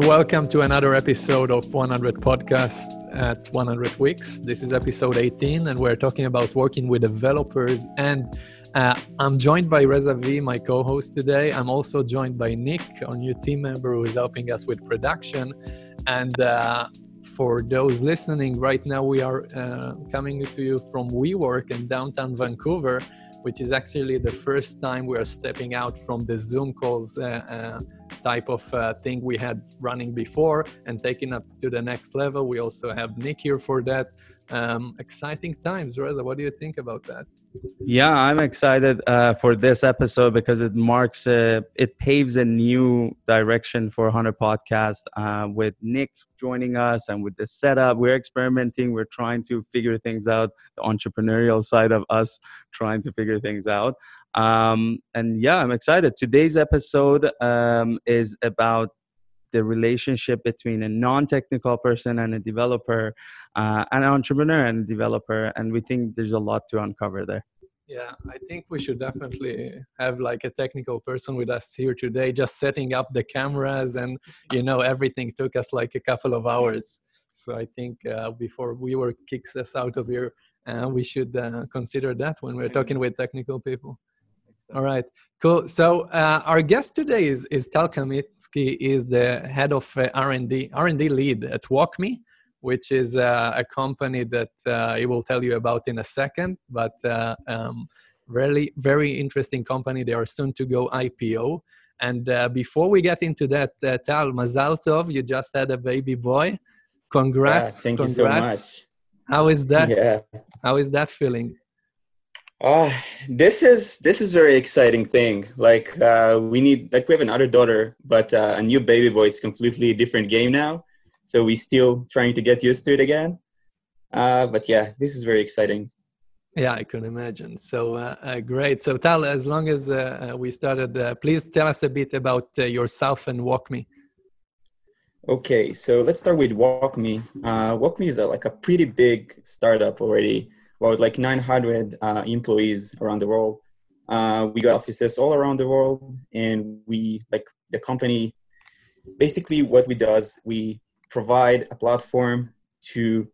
Welcome to another episode of 100 Podcast at 100 Weeks. This is episode 18, and we're talking about working with developers. And uh, I'm joined by Reza V, my co host today. I'm also joined by Nick, our new team member who is helping us with production. And uh, for those listening, right now we are uh, coming to you from WeWork in downtown Vancouver, which is actually the first time we are stepping out from the Zoom calls uh, uh, type of uh, thing we had running before and taking up to the next level. We also have Nick here for that. Um, exciting times, Reza. What do you think about that? Yeah, I'm excited uh, for this episode because it marks, uh, it paves a new direction for Hunter Podcast uh, with Nick joining us and with the setup. We're experimenting. We're trying to figure things out. The entrepreneurial side of us trying to figure things out. Um, and yeah, I'm excited. Today's episode um, is about the relationship between a non-technical person and a developer, uh, an entrepreneur and a developer, and we think there's a lot to uncover there. Yeah, I think we should definitely have like a technical person with us here today, just setting up the cameras and you know everything took us like a couple of hours. So I think uh, before were kicks us out of here, uh, we should uh, consider that when we're talking with technical people. All right, cool. So uh, our guest today is is Tal Kamitsky, is the head of uh, R and D R and D lead at WalkMe, which is uh, a company that uh, he will tell you about in a second. But uh, um, really, very interesting company. They are soon to go IPO. And uh, before we get into that, uh, Tal, Mazal Tov, you just had a baby boy. Congrats! Yeah, thank congrats. you so much. How is that? Yeah. How is that feeling? Oh, this is this is very exciting thing. Like uh, we need like we have another daughter, but uh, a new baby boy is completely different game now. So we still trying to get used to it again. Uh, but yeah, this is very exciting. Yeah, I can imagine. So uh, uh, great. So Tal, as long as uh, uh, we started, uh, please tell us a bit about uh, yourself and WalkMe. Okay, so let's start with WalkMe. Uh, WalkMe is a, like a pretty big startup already, about like 900 uh, employees around the world. Uh, we got offices all around the world, and we like the company. Basically, what we does, we provide a platform to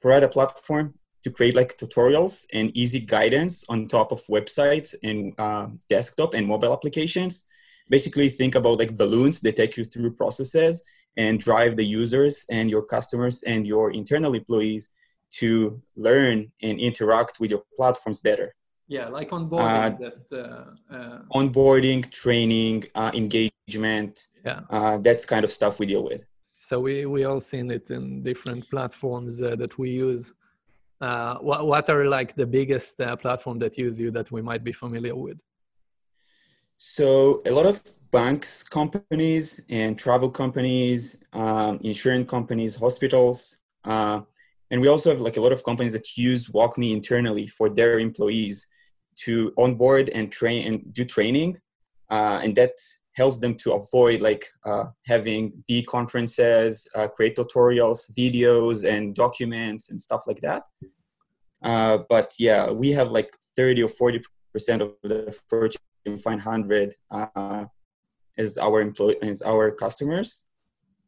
provide a platform to create like tutorials and easy guidance on top of websites and uh, desktop and mobile applications basically think about like balloons that take you through processes and drive the users and your customers and your internal employees to learn and interact with your platforms better Yeah, like onboarding. that, uh, uh, onboarding training uh, engagement Yeah. uh, that's kind of stuff we deal with so we we all seen it in different platforms uh, that we use. Uh, what what are like the biggest uh, platform that use you that we might be familiar with? So a lot of banks, companies, and travel companies, um, insurance companies, hospitals, uh, and we also have like a lot of companies that use WalkMe internally for their employees to onboard and train and do training, uh, and that helps them to avoid like uh, having B conferences, uh, create tutorials, videos, and documents and stuff like that. Uh, but yeah, we have like 30 or 40 percent of the Fortune 500 uh, as our employees, as our customers.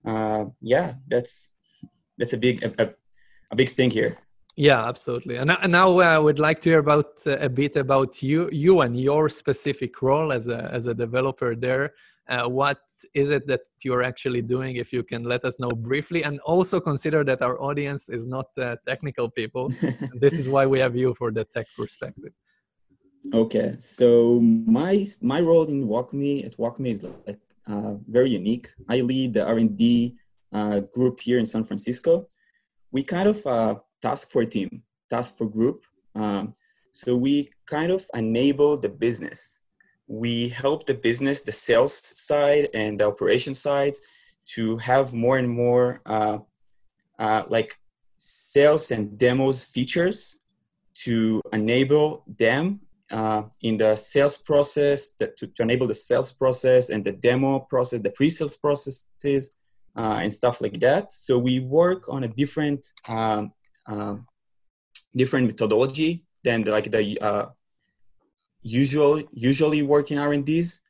Uh, yeah, that's that's a big a, a, a big thing here. Yeah, absolutely. And, and now uh, I would like to hear about uh, a bit about you, you and your specific role as a as a developer there. Uh, what is it that you're actually doing? If you can let us know briefly, and also consider that our audience is not uh, technical people. this is why we have you for the tech perspective. Okay, so my my role in WalkMe at WalkMe is like uh, very unique. I lead the R and D uh, group here in San Francisco. We kind of uh, task for team, task for group. Um, so we kind of enable the business. We help the business, the sales side and the operation side, to have more and more uh, uh, like sales and demos features to enable them uh, in the sales process, to, to, enable the sales process and the demo process, the pre-sales processes, uh, and stuff like that. So we work on a different um, um, different methodology than the, like the uh, usual usually work in R&Ds.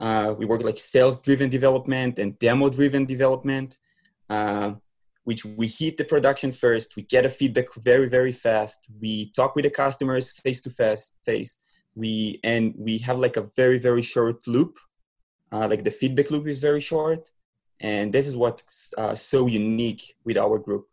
Uh, we work like sales-driven development and demo-driven development, uh, which we hit the production first. We get a feedback very, very fast. We talk with the customers face to face. Face. We and we have like a very, very short loop. Uh, like the feedback loop is very short, and this is what's uh, so unique with our group.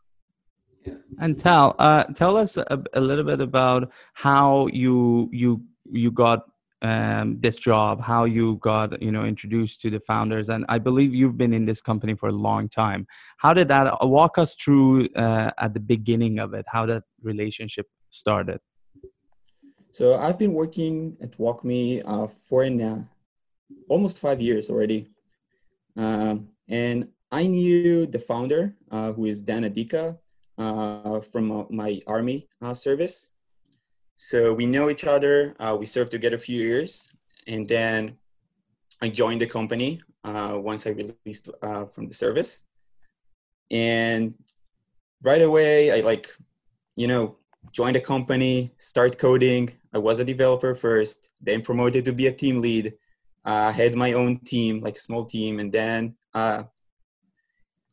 And Tal, uh, tell us a, a, little bit about how you you you got um, this job, how you got you know introduced to the founders, and I believe you've been in this company for a long time. How did that uh, walk us through uh, at the beginning of it? How that relationship started? So I've been working at WalkMe uh, for uh, almost five years already, um, and I knew the founder, uh, who is Dan Adika, uh, from my army service so we know each other. Uh, we served together a few years, and then I joined the company uh, once I released uh, from the service. And right away, I like, you know, joined the company, start coding. I was a developer first, then promoted to be a team lead. I had my own team, like small team, and then uh,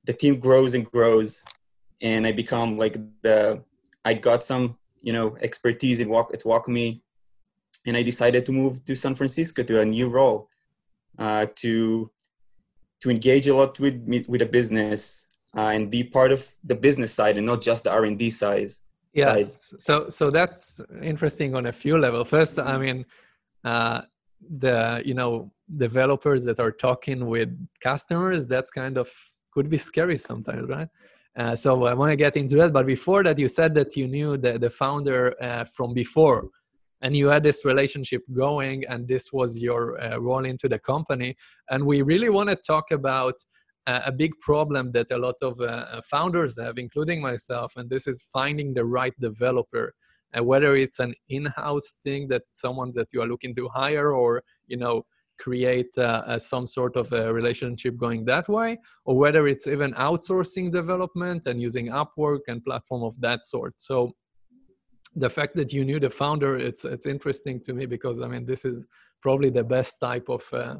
the team grows and grows, and I become like the. I got some you know expertise in walk at WalkMe, and I decided to move to San Francisco to a new role uh, to to engage a lot with with a business uh, and be part of the business side and not just the R and D size. Yes. So so that's interesting on a few level. First, I mean, uh, the you know developers that are talking with customers. That's kind of could be scary sometimes, right? Uh, so I want to get into that. But before that, you said that you knew the, the founder uh, from before and you had this relationship going and this was your uh, role into the company. And we really want to talk about uh, a big problem that a lot of uh, founders have, including myself, and this is finding the right developer. whether it's an in-house thing that someone that you are looking to hire or you know create uh, some sort of a relationship going that way, or whether it's even outsourcing development and using Upwork and platform of that sort. So the fact that you knew the founder, it's it's interesting to me because I mean this is probably the best type of uh,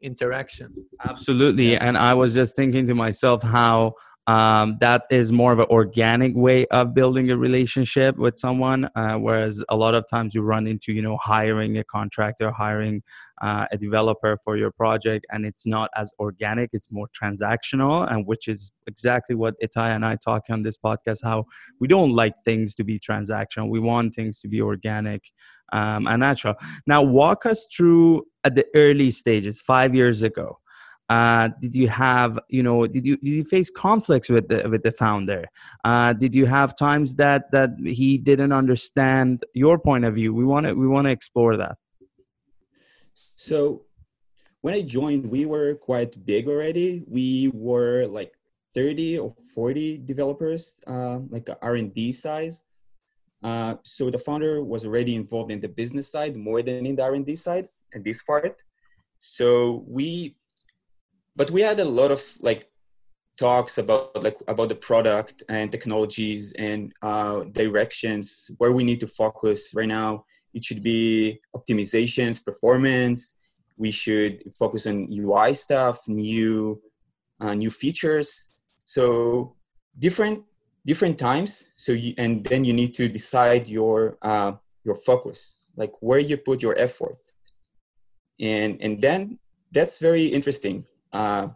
interaction. Absolutely, yeah. and I was just thinking to myself how um, that is more of an organic way of building a relationship with someone uh, whereas a lot of times you run into you know hiring a contractor hiring uh, a developer for your project and it's not as organic it's more transactional and which is exactly what itai and i talk on this podcast how we don't like things to be transactional. We want things to be organic um, and natural. Now walk us through at the early stages five years ago uh, did you have you know did you did you face conflicts with the with the founder? Uh, did you have times that that he didn't understand your point of view? We want to we want to explore that. So when i joined we were quite big already. We were like 30 or 40 developers uh, like r&d size. Uh, so the founder was already involved in the business side more than in the r&d side at this part. So we but we had a lot of like talks about like about the product and technologies and uh, directions where we need to focus. Right now it should be optimizations performance. We should focus on ui stuff new uh, new features. So different different times. So you and then you need to decide your uh, your focus like where you put your effort. And and then that's very interesting uh,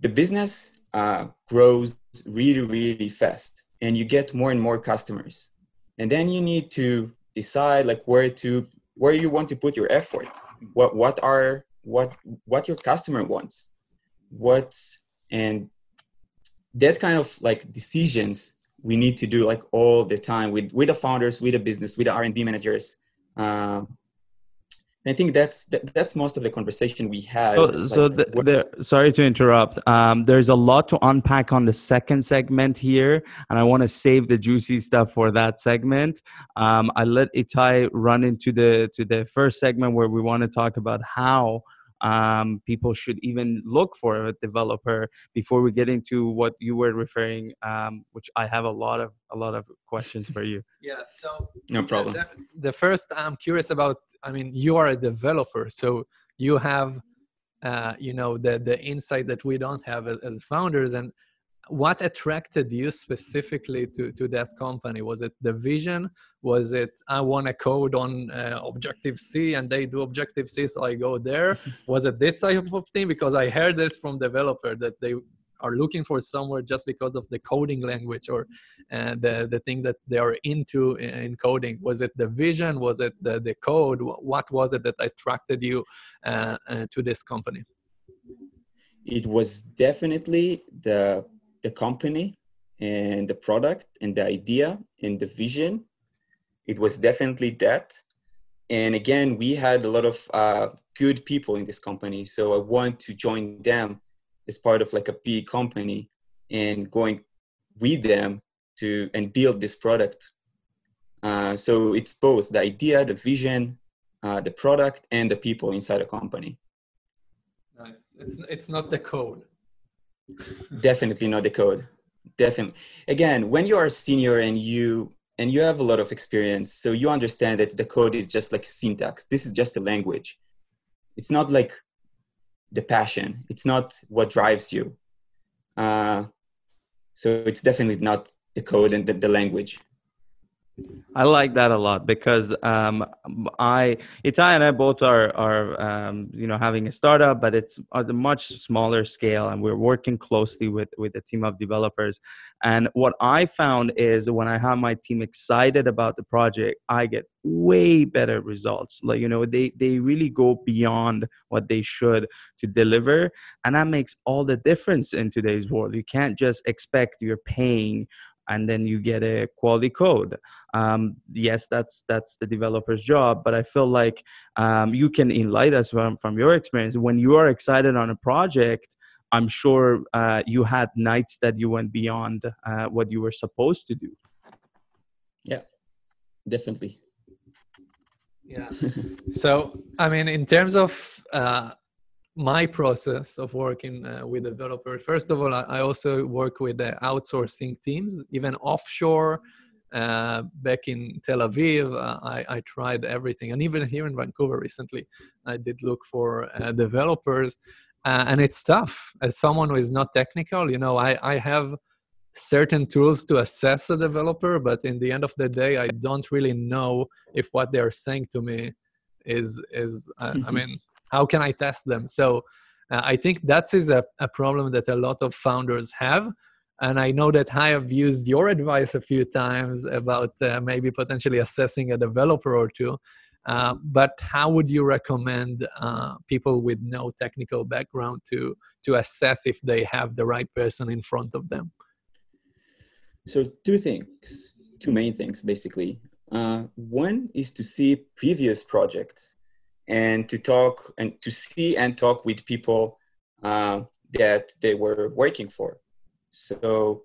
the business uh, grows really, really fast and you get more and more customers. And then you need to decide like where to where you want to put your effort. What what are what what your customer wants. What and that kind of like decisions we need to do like all the time with with the founders, with the business, with the R and D managers. Uh, I think that's that, that's most of the conversation we had. So, like, so the, the, sorry to interrupt. Um, there's a lot to unpack on the second segment here, and I want to save the juicy stuff for that segment. Um, I let Itai run into the to the first segment where we want to talk about how um, people should even look for a developer before we get into what you were referring um, which i have a lot of a lot of questions for you. Yeah so no problem. the, the, first i'm curious about i mean you are a developer so you have uh, you know the the insight that we don't have as, as founders and what attracted you specifically to, to that company? Was it the vision? Was it i want to code on uh, objective c and they do objective c so i go there? Was it this type of thing? Because i heard this from developer that they are looking for somewhere just because of the coding language or uh, the the thing that they are into in coding. Was it the vision? Was it the, the code? What was it that attracted you uh, uh, to this company? It was definitely the the company and the product and the idea and the vision it was definitely that and again we had a lot of uh, good people in this company so i want to join them as part of like a PE company and going with them to and build this product. Uh, so it's both the idea, the vision, uh, the product, and the people inside a company. Nice. It's it's not the code. Definitely not the code. Definitely. Again, when you are a senior and you and you have a lot of experience, so you understand that the code is just like syntax. This is just a language. It's not like the passion it's not what drives you uh, so it's definitely not the code and the, the language I like that a lot because um, I Itai and I both are are um, you know having a startup, but it's at a much smaller scale, and we're working closely with with a team of developers. And what I found is when I have my team excited about the project, I get way better results. Like you know, they they really go beyond what they should to deliver, and that makes all the difference in today's world. You can't just expect you're paying and then you get a quality code. Um, yes that's that's the developer's job but i feel like um, you can enlighten us from, from your experience. When you are excited on a project i'm sure uh, you had nights that you went beyond uh, what you were supposed to do. Yeah definitely. Yeah. So i mean in terms of uh, my process of working uh, with developers. First of all, I, also work with uh, outsourcing teams, even offshore. Uh, back in Tel Aviv, uh, I, I, tried everything, and even here in Vancouver recently, I did look for uh, developers, uh, and it's tough. As someone who is not technical, you know, I, I have certain tools to assess a developer, but in the end of the day, I don't really know if what they are saying to me is is I mean how can i test them? So uh, i think that is a, a problem that a lot of founders have. And i know that i have used your advice a few times about uh, maybe potentially assessing a developer or two. Uh, but how would you recommend uh, people with no technical background to to assess if they have the right person in front of them? So two things two main things basically. Uh, one is to see previous projects and to talk and to see and talk with people uh, that they were working for. So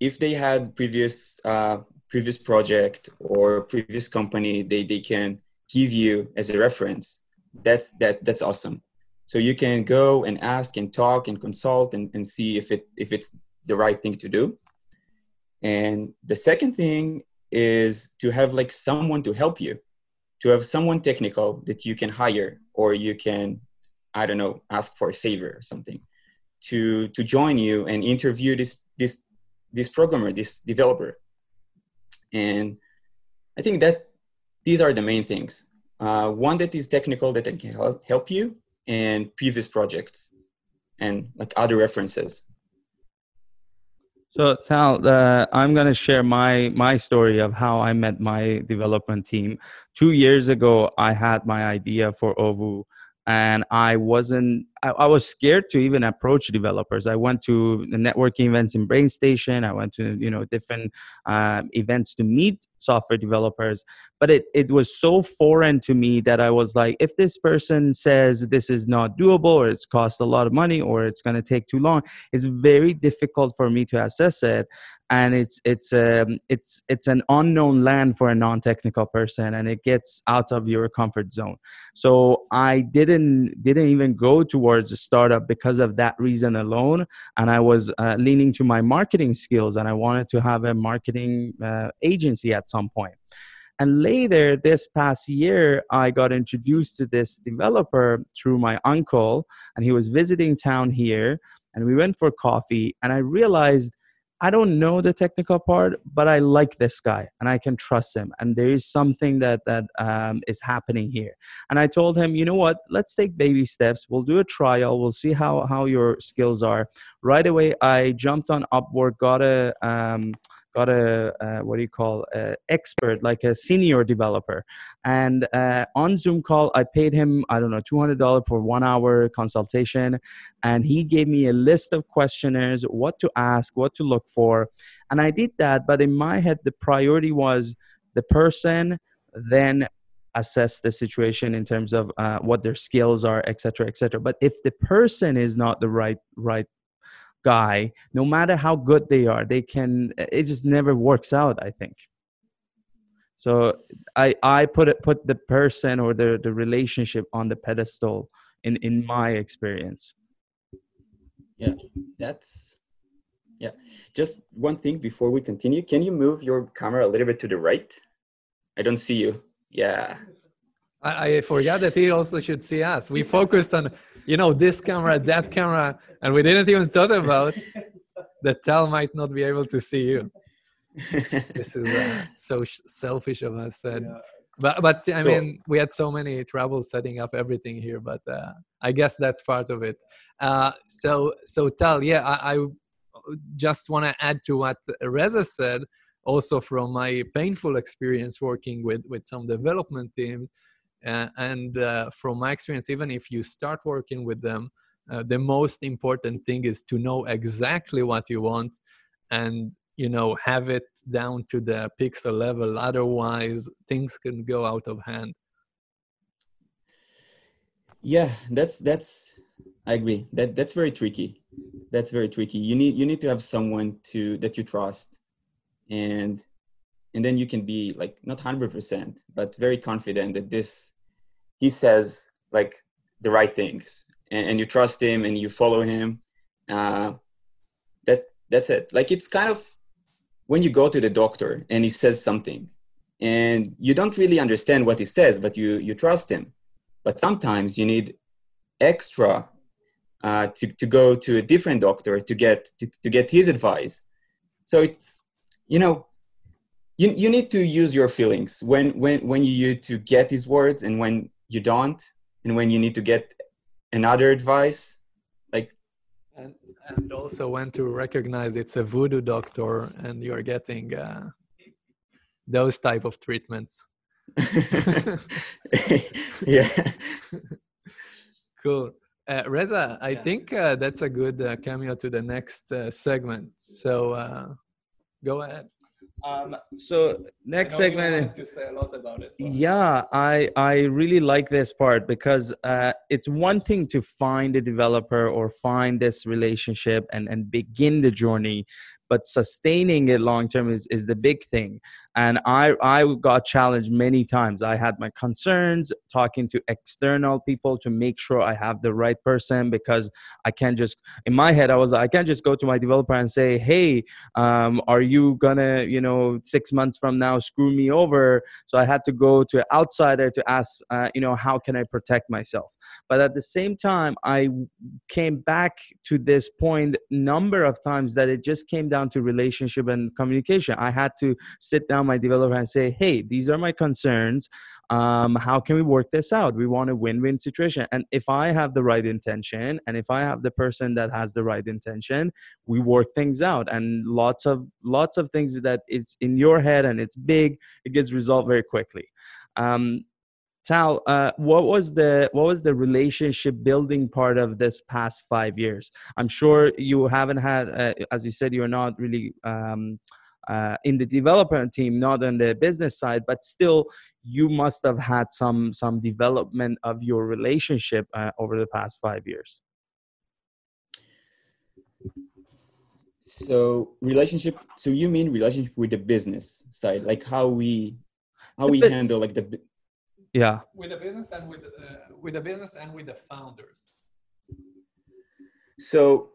if they had previous uh, previous project or previous company, they, they can give you as a reference. That's that that's awesome. So you can go and ask and talk and consult and, and see if it if it's the right thing to do. And the second thing is to have like someone to help you to have someone technical that you can hire or you can i don't know ask for a favor or something to to join you and interview this this this programmer this developer. And i think that these are the main things. Uh, one that is technical that can help, help you and previous projects and like other references so Tal, uh, I'm going to share my my story of how I met my development team. Two years ago, I had my idea for OVOU, and I wasn't. I, I, was scared to even approach developers. I went to the networking events in BrainStation. I went to you know different uh, events to meet software developers but it, it was so foreign to me that i was like if this person says this is not doable or it's cost a lot of money or it's going to take too long it's very difficult for me to assess it and it's it's um, it's it's an unknown land for a non-technical person and it gets out of your comfort zone so i didn't didn't even go towards a startup because of that reason alone and i was uh, leaning to my marketing skills and i wanted to have a marketing uh, agency at some point. point And later, this past year, I got introduced to this developer through my uncle, and he was visiting town here. And we went for coffee, and I realized I don't know the technical part, but I like this guy and I can trust him. And there is something that that um, is happening here. And I told him, you know what? Let's take baby steps. We'll do a trial. We'll see how how your skills are. Right away, I jumped on Upwork, got a um, got a what do you call expert like a senior developer. And uh, on zoom call i paid him i don't know $200 for one hour consultation. And he gave me a list of questionnaires what to ask what to look for. And i did that but in my head the priority was the person then assess the situation in terms of uh, what their skills are etc cetera, etc cetera. but if the person is not the right right guy no matter how good they are they can it just never works out i think. So i i put it put the person or the the relationship on the pedestal in in my experience. Yeah that's yeah. Just one thing before we continue can you move your camera a little bit to the right? I don't see you. Yeah. I, I forgot that he also should see us. We focused on you know, this camera, that camera, and we didn't even thought about that Tal might not be able to see you. this is uh, so selfish of us. And, yeah. But but I so, mean, we had so many troubles setting up everything here. But uh, I guess that's part of it. Uh, so so Tal, yeah, I, I just want to add to what Reza said. Also, from my painful experience working with with some development teams, uh, and uh, from my experience, even if you start working with them, uh, the most important thing is to know exactly what you want and you know have it down to the pixel level. Otherwise things can go out of hand. Yeah that's that's i agree. That that's very tricky. That's very tricky. You need you need to have someone to that you trust. And and then you can be like not 100% but very confident that this he says like the right things and, and you trust him and you follow him uh, that that's it. Like it's kind of when you go to the doctor and he says something and you don't really understand what he says but you you trust him. But sometimes you need extra uh, to, to go to a different doctor to get to, to get his advice. So it's you know you, you need to use your feelings when when when you need to get these words and when you don't and when you need to get another advice like and, and also when to recognize it's a voodoo doctor and you're getting uh, those type of treatments yeah cool uh, Reza, I yeah. think uh, that's a good uh, cameo to the next uh, segment. So uh, go ahead. Um, so next segment. To say a lot about it. So. Yeah, I I really like this part because uh, it's one thing to find a developer or find this relationship and and begin the journey, but sustaining it long term is is the big thing and i i got challenged many times. I had my concerns talking to external people to make sure i have the right person because i can't just in my head i was i can't just go to my developer and say hey um, are you gonna you know six months from now screw me over? So i had to go to an outsider to ask uh, you know how can i protect myself? But at the same time i came back to this point number of times that it just came down to relationship and communication. I had to sit down my developer and say, hey, these are my concerns. Um, how can we work this out? We want a win win situation. And if I have the right intention and if I have the person that has the right intention, we work things out. And lots of lots of things that it's in your head and it's big, it gets resolved very quickly. Um, Tal, uh, what was the what was the relationship building part of this past five years? I'm sure you haven't had, uh, as you said, you're not really um, uh, in the development team, not on the business side, but still you must have had some some development of your relationship uh, over the past five years. So relationship. So you mean relationship with the business side, like how we how we handle like the yeah with the business and with uh, with the business and with the founders. So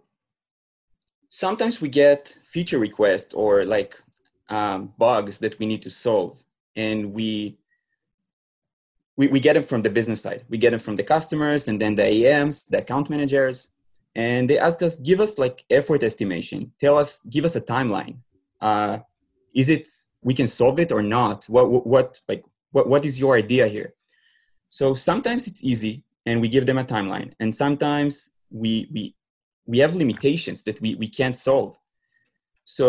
sometimes we get feature requests or like um, bugs that we need to solve and we we, we get them from the business side. We get them from the customers and then the AMs, the account managers, and they ask us, give us like effort estimation. Tell us, give us a timeline. Uh, is it we can solve it or not? What what, what like what what is your idea here? So sometimes it's easy and we give them a timeline, and sometimes we we we have limitations that we we can't solve. So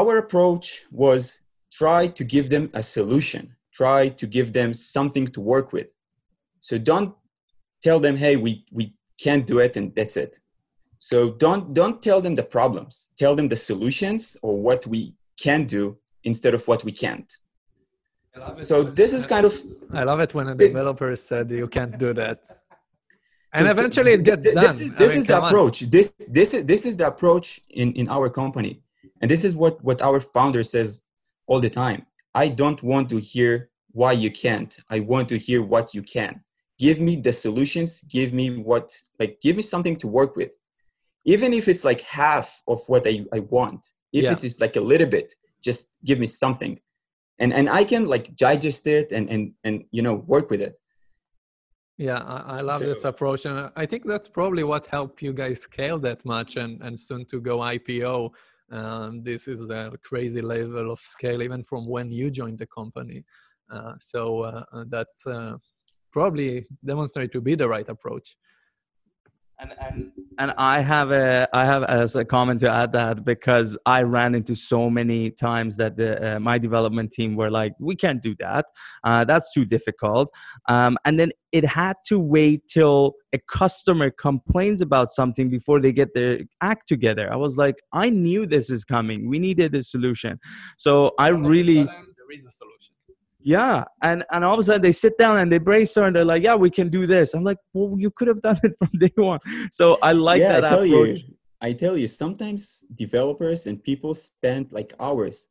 our approach was try to give them a solution try to give them something to work with. So don't tell them hey we we can't do it and that's it. So don't don't tell them the problems. Tell them the solutions or what we can do instead of what we can't. So this is kind of i love it when a developer said you can't do that and so, eventually it gets done this is, this I mean, is the approach on. this this is this is the approach in in our company. And this is what what our founder says all the time. I don't want to hear why you can't. I want to hear what you can. Give me the solutions. Give me what like give me something to work with. Even if it's like half of what i, I want if yeah. it is like a little bit just give me something. And and i can like digest it and and and you know work with it yeah i, I love so, this approach and i think that's probably what helped you guys scale that much and and soon to go ipo um, this is a crazy level of scale even from when you joined the company uh, so uh, uh, that's probably demonstrated to be the right approach. And, and and I have a I have as a comment to add that because I ran into so many times that the uh, my development team were like we can't do that. Uh, that's too difficult. Um, and then it had to wait till a customer complains about something before they get their act together. I was like I knew this is coming. We needed a solution. So I really there is a solution yeah, and and all of a sudden they sit down and they brainstorm. And they're like, "Yeah, we can do this." I'm like, "Well, you could have done it from day one." So I like yeah, that I tell approach. You, I tell you, sometimes developers and people spend like hours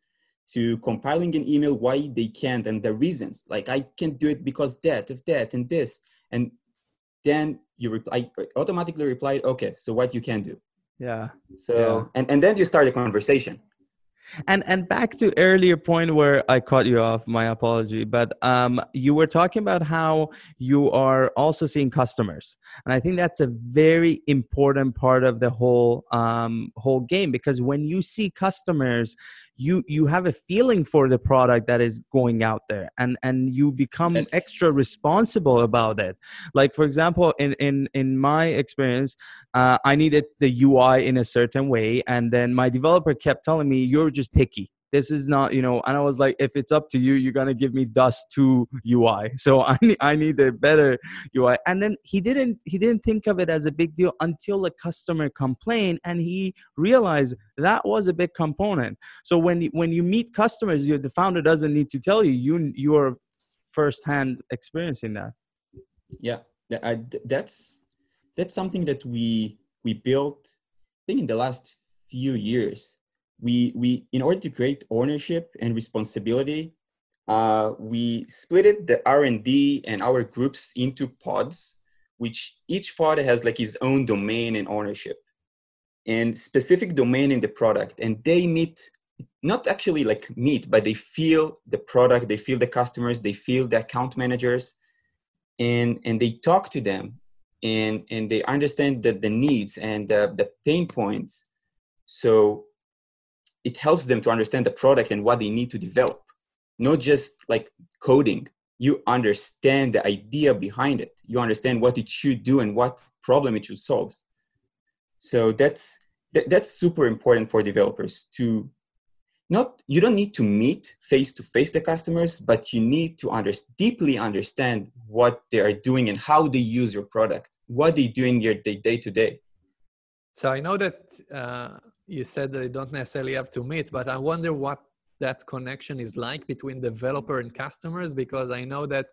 to compiling an email why they can't and the reasons. Like, I can't do it because that, of that, and this, and then you reply automatically reply, "Okay, so what you can do." Yeah. So yeah. and and then you start a conversation and and back to earlier point where i cut you off my apology but um, you were talking about how you are also seeing customers. And i think that's a very important part of the whole um, whole game because when you see customers you you have a feeling for the product that is going out there and and you become it's... extra responsible about it. Like for example in in in my experience uh, i needed the ui in a certain way and then my developer kept telling me you're just picky this is not you know and i was like if it's up to you you're gonna give me dust 2 ui so i need i need a better ui and then he didn't he didn't think of it as a big deal until a customer complained and he realized that was a big component. So when when you meet customers you the founder doesn't need to tell you you you're firsthand experiencing that. Yeah. That's that's something that we we built i think in the last few years we we in order to create ownership and responsibility uh, we split the r&d and our groups into pods which each pod has like his own domain and ownership and specific domain in the product. And they meet not actually like meet but they feel the product they feel the customers they feel the account managers and and they talk to them and and they understand the, the needs and the, the pain points. So it helps them to understand the product and what they need to develop not just like coding. You understand the idea behind it. You understand what it should do and what problem it should solve. So that's that, that's super important for developers to not you don't need to meet face to face the customers but you need to under, deeply understand what they are doing and how they use your product what they do in your day to day. So i know that uh, you said that you don't necessarily have to meet, but I wonder what that connection is like between developer and customers because I know that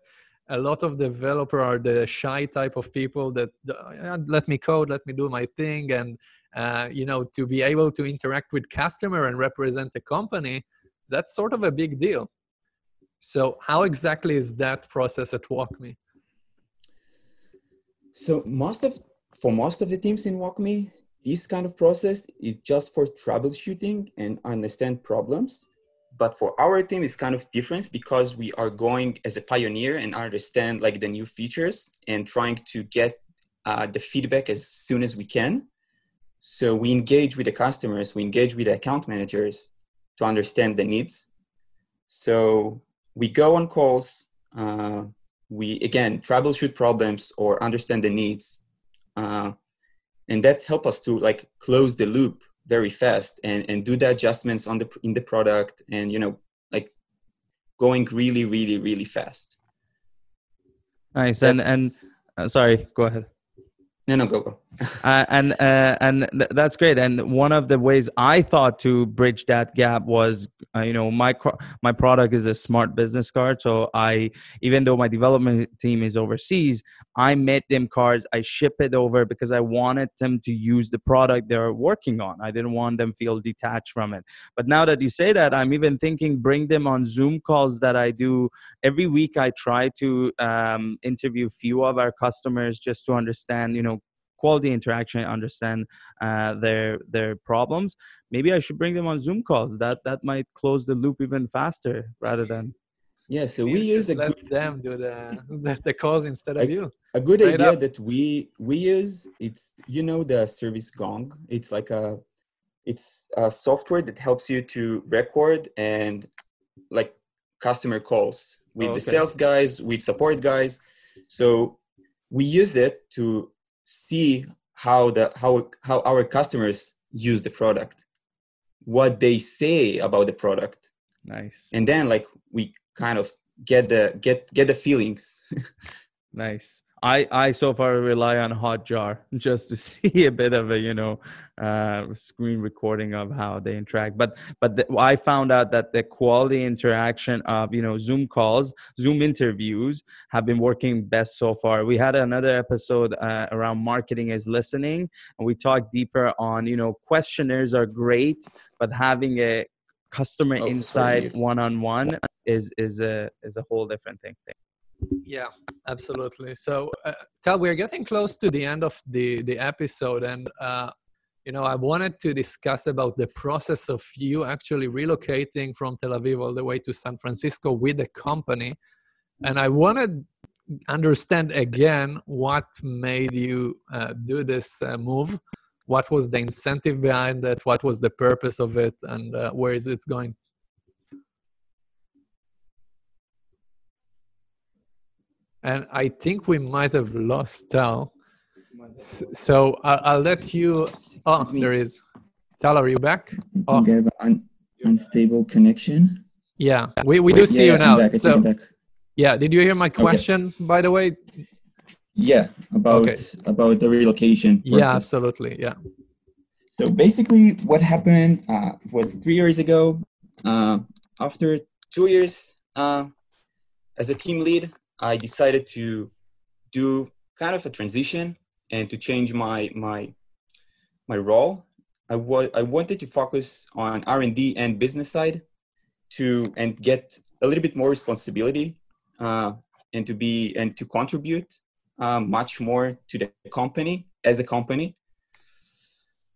a lot of developer are the shy type of people that uh, let me code, let me do my thing, and uh, you know to be able to interact with customer and represent a company, that's sort of a big deal. So how exactly is that process at WalkMe? So most of for most of the teams in WalkMe, this kind of process is just for troubleshooting and understand problems. But for our team it's kind of different because we are going as a pioneer and understand like the new features and trying to get uh, the feedback as soon as we can. So we engage with the customers we engage with the account managers to understand the needs. So we go on calls uh, we again troubleshoot problems or understand the needs uh, and that help us to like close the loop very fast and and do the adjustments on the in the product and you know like going really really really fast. Nice. That's, and and uh, sorry go ahead. No, no, go go. Uh, and uh, and th- that's great. And one of the ways I thought to bridge that gap was, uh, you know, my my product is a smart business card. So I, even though my development team is overseas, I made them cards. I ship it over because I wanted them to use the product they're working on. I didn't want them feel detached from it. But now that you say that, I'm even thinking bring them on Zoom calls that I do every week. I try to um, interview a few of our customers just to understand, you know quality interaction, understand uh, their their problems. Maybe I should bring them on Zoom calls. That that might close the loop even faster rather than. Yeah, so we use a let good, them do the, the, the calls instead of you. A good Straight idea up. that we we use it's you know the service gong. It's like a it's a software that helps you to record and like customer calls with oh, okay. the sales guys, with support guys. So we use it to see how the how how our customers use the product what they say about the product. Nice. And then like we kind of get the get get the feelings. Nice I I so far rely on Hotjar just to see a bit of a you know uh, screen recording of how they interact. But but the, I found out that the quality interaction of you know Zoom calls, Zoom interviews have been working best so far. We had another episode uh, around marketing is listening, and we talked deeper on you know questionnaires are great, but having a customer oh, insight one on one is is a is a whole different thing. Yeah, absolutely. So, uh, Tal, we're getting close to the end of the the episode, and uh, you know, I wanted to discuss about the process of you actually relocating from Tel Aviv all the way to San Francisco with the company, and I wanted understand again what made you uh, do this uh, move. What was the incentive behind it? What was the purpose of it, and uh, where is it going? And I think we might have lost Tal. So I'll, I'll let you. Oh, there is. Tal, are you back? Oh. Okay, un- unstable connection. Yeah, we, we do see yeah, you now. So, yeah, did you hear my question, okay. by the way? Yeah, about okay. about the relocation. Process. Yeah, absolutely. Yeah. So basically, what happened uh, was three years ago. Uh, after two years uh, as a team lead, I decided to do kind of a transition and to change my my my role. I was I wanted to focus on R and D and business side to and get a little bit more responsibility uh, and to be and to contribute uh, much more to the company as a company.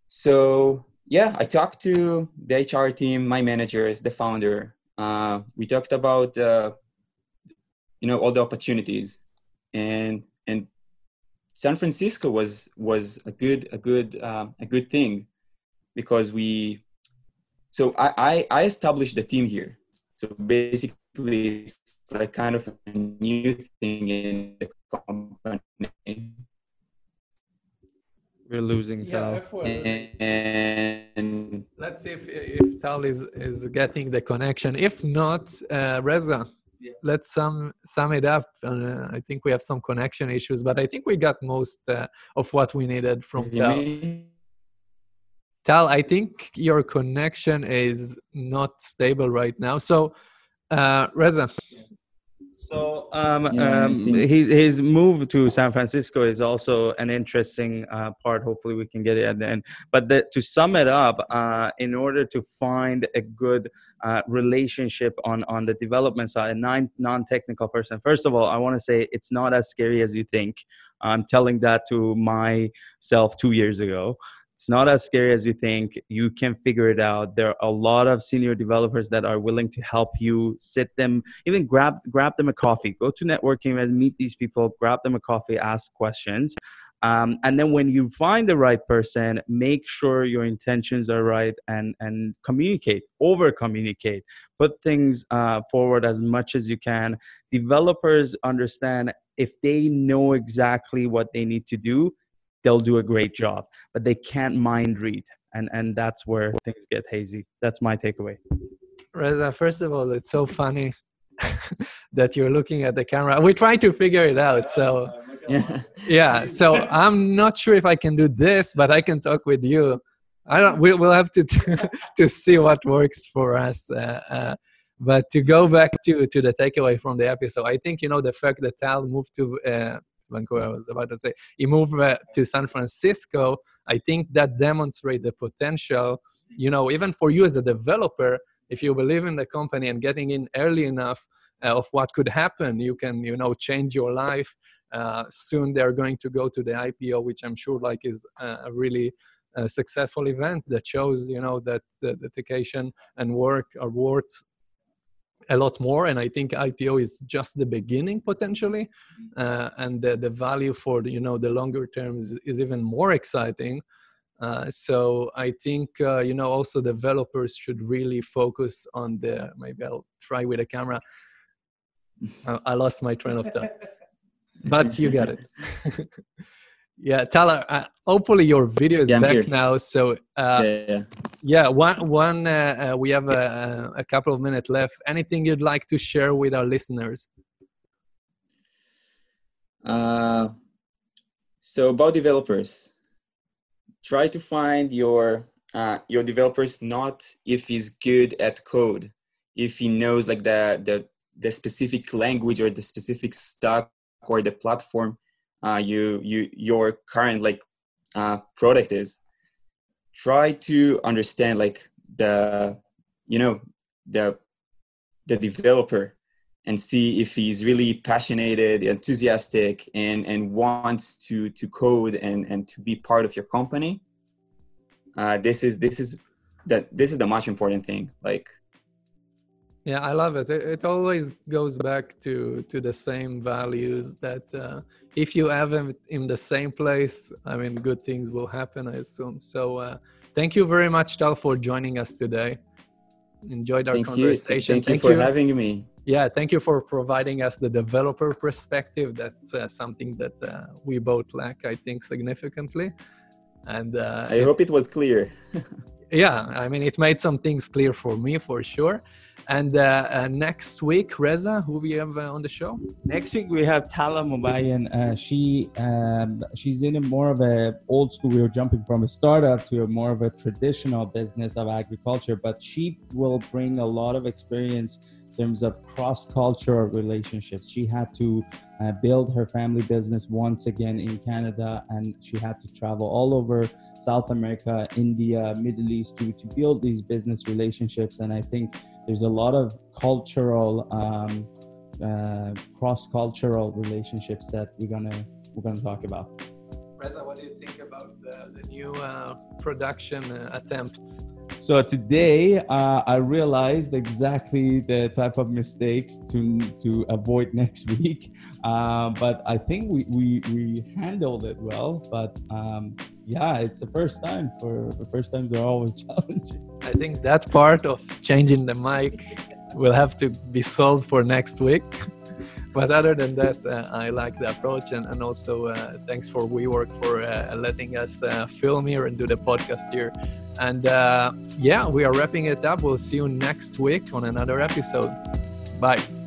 So yeah, I talked to the HR team, my managers, the founder. Uh, we talked about uh, you know all the opportunities. And and san francisco was was a good a good uh, a good thing because we so I, I i established the team here. So basically it's like kind of a new thing in the company. We're losing yeah, Tal. And, let's see if if Tal is is getting the connection. If not, uh, Reza, yeah. let's sum sum it up. Uh, I think we have some connection issues, but I think we got most uh, of what we needed from Tal. Tal, I think your connection is not stable right now. So, uh, Reza. So um, um, his, his move to San Francisco is also an interesting uh, part. Hopefully, we can get it at the end. But the, to sum it up, uh, in order to find a good uh, relationship on on the development side, a non non technical person. First of all, I want to say it's not as scary as you think. I'm telling that to myself two years ago it's not as scary as you think. You can figure it out. There are a lot of senior developers that are willing to help you. Sit them, even grab grab them a coffee. Go to networking events, meet these people, grab them a coffee, ask questions. Um, and then when you find the right person, make sure your intentions are right and and communicate, over communicate, put things uh, forward as much as you can. Developers understand if they know exactly what they need to do, they'll do a great job but they can't mind read. And and that's where things get hazy. That's my takeaway. Reza first of all it's so funny that you're looking at the camera. We're trying to figure it out so yeah yeah so i'm not sure if i can do this but i can talk with you. I don't we, will have to to see what works for us uh, uh, but to go back to to the takeaway from the episode i think you know the fact that tal moved to uh, Vancouver, I was about to say, he moved uh, to San Francisco. I think that demonstrates the potential, you know, even for you as a developer, if you believe in the company and getting in early enough uh, of what could happen, you can, you know, change your life. Uh, soon they're going to go to the IPO, which I'm sure like is a really uh, successful event that shows, you know, that the dedication and work are worth a lot more and i think ipo is just the beginning potentially. Mm-hmm. uh, and the, the value for the, you know the longer term is, is even more exciting. Uh, so i think uh, you know also developers should really focus on the maybe i'll try with a camera. I, I lost my train of thought. But you got it Yeah, Tyler. Uh, hopefully your video is yeah, back now. So uh, yeah, yeah, yeah. One, one. Uh, uh we have a, a, couple of minutes left. Anything you'd like to share with our listeners? Uh, so about developers, try to find your uh, your developers not if he's good at code, if he knows like the the the specific language or the specific stack or the platform uh, you you your current like uh, product is try to understand like the you know the the developer and see if he's really passionate enthusiastic and and wants to to code and and to be part of your company. Uh, this is this is that this is the much important thing. Like yeah i love it. it it, always goes back to to the same values that uh, if you have them in the same place i mean good things will happen i assume. So uh, thank you very much tal for joining us today. Enjoyed our thank conversation you. Thank, thank you for you. having me. Yeah thank you for providing us the developer perspective. That's uh, something that uh, we both lack i think significantly. And uh, i hope it was clear. Yeah i mean it made some things clear for me for sure and uh, uh, next week, Reza, who we have uh, on the show? Next week we have Tala Mubayan. She um, she's in a more of a old school. We are jumping from a startup to a more of a traditional business of agriculture, but she will bring a lot of experience terms of cross-cultural relationships. She had to uh, build her family business once again in Canada, and she had to travel all over South America, India, Middle East to to build these business relationships. And I think there's a lot of cultural, um, uh, cross-cultural relationships that we're gonna we're gonna talk about. Reza, what do you think about the, the new uh, production uh, attempt? So today uh, I realized exactly the type of mistakes to to avoid next week. Uh, but I think we, we we handled it well. But um, yeah, it's the first time. For the first times are always challenging. I think that part of changing the mic will have to be solved for next week. but other than that, uh, I like the approach, and, and also uh, thanks for WeWork for uh, letting us uh, film here and do the podcast here. And uh, yeah, we are wrapping it up. We'll see you next week on another episode. Bye.